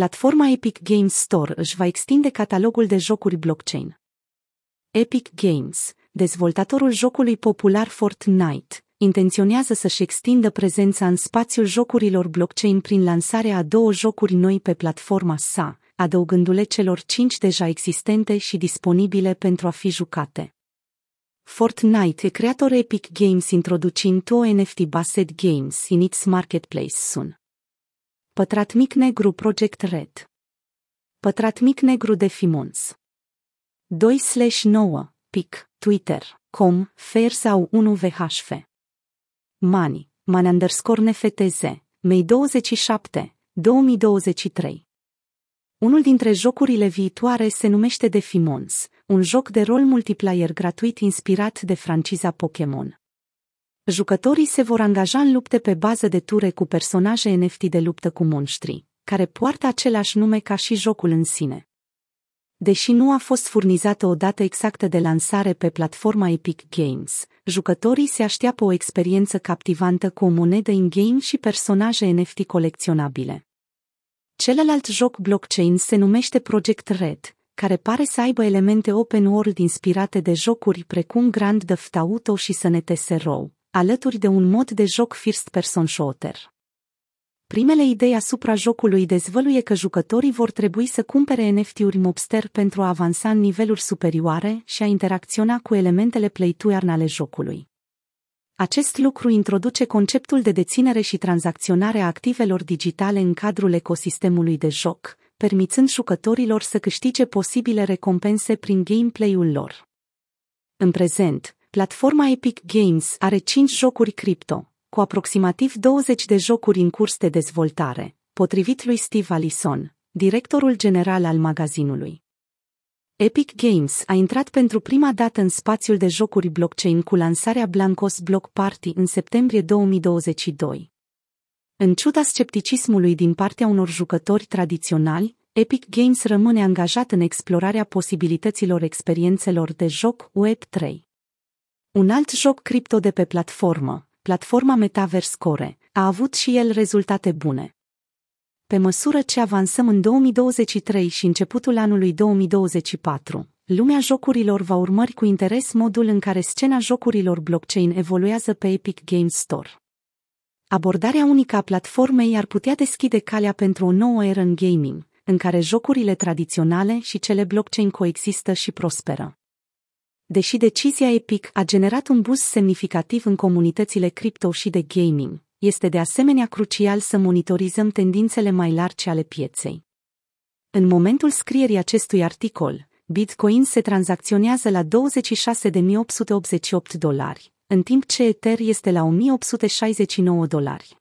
platforma Epic Games Store își va extinde catalogul de jocuri blockchain. Epic Games, dezvoltatorul jocului popular Fortnite, intenționează să-și extindă prezența în spațiul jocurilor blockchain prin lansarea a două jocuri noi pe platforma sa, adăugându-le celor cinci deja existente și disponibile pentru a fi jucate. Fortnite, creator Epic Games introducing two NFT based games in its marketplace soon. Pătrat mic negru Project Red. Pătrat mic negru de Fimons. 2 slash 9, pic, Twitter, com, fair sau 1 VHF. Mani, man underscore NFTZ, Mei 27, 2023. Unul dintre jocurile viitoare se numește The Fimons, un joc de rol multiplayer gratuit inspirat de franciza Pokémon. Jucătorii se vor angaja în lupte pe bază de ture cu personaje NFT de luptă cu monștri, care poartă același nume ca și jocul în sine. Deși nu a fost furnizată o dată exactă de lansare pe platforma Epic Games, jucătorii se așteaptă o experiență captivantă cu o monedă in-game și personaje NFT colecționabile. Celălalt joc blockchain se numește Project Red, care pare să aibă elemente open world inspirate de jocuri precum Grand Theft Auto și Sănete Row, alături de un mod de joc first person shooter. Primele idei asupra jocului dezvăluie că jucătorii vor trebui să cumpere NFT-uri mobster pentru a avansa în niveluri superioare și a interacționa cu elementele play to earn ale jocului. Acest lucru introduce conceptul de deținere și tranzacționare a activelor digitale în cadrul ecosistemului de joc, permițând jucătorilor să câștige posibile recompense prin gameplay-ul lor. În prezent, platforma Epic Games are 5 jocuri cripto, cu aproximativ 20 de jocuri în curs de dezvoltare, potrivit lui Steve Allison, directorul general al magazinului. Epic Games a intrat pentru prima dată în spațiul de jocuri blockchain cu lansarea Blancos Block Party în septembrie 2022. În ciuda scepticismului din partea unor jucători tradiționali, Epic Games rămâne angajat în explorarea posibilităților experiențelor de joc Web3. Un alt joc cripto de pe platformă, platforma Metaverse Core, a avut și el rezultate bune. Pe măsură ce avansăm în 2023 și începutul anului 2024, lumea jocurilor va urmări cu interes modul în care scena jocurilor blockchain evoluează pe Epic Games Store. Abordarea unică a platformei ar putea deschide calea pentru o nouă eră în gaming, în care jocurile tradiționale și cele blockchain coexistă și prosperă. Deși decizia Epic a generat un boost semnificativ în comunitățile cripto și de gaming, este de asemenea crucial să monitorizăm tendințele mai largi ale pieței. În momentul scrierii acestui articol, Bitcoin se tranzacționează la 26.888 dolari, în timp ce Ether este la 1.869 dolari.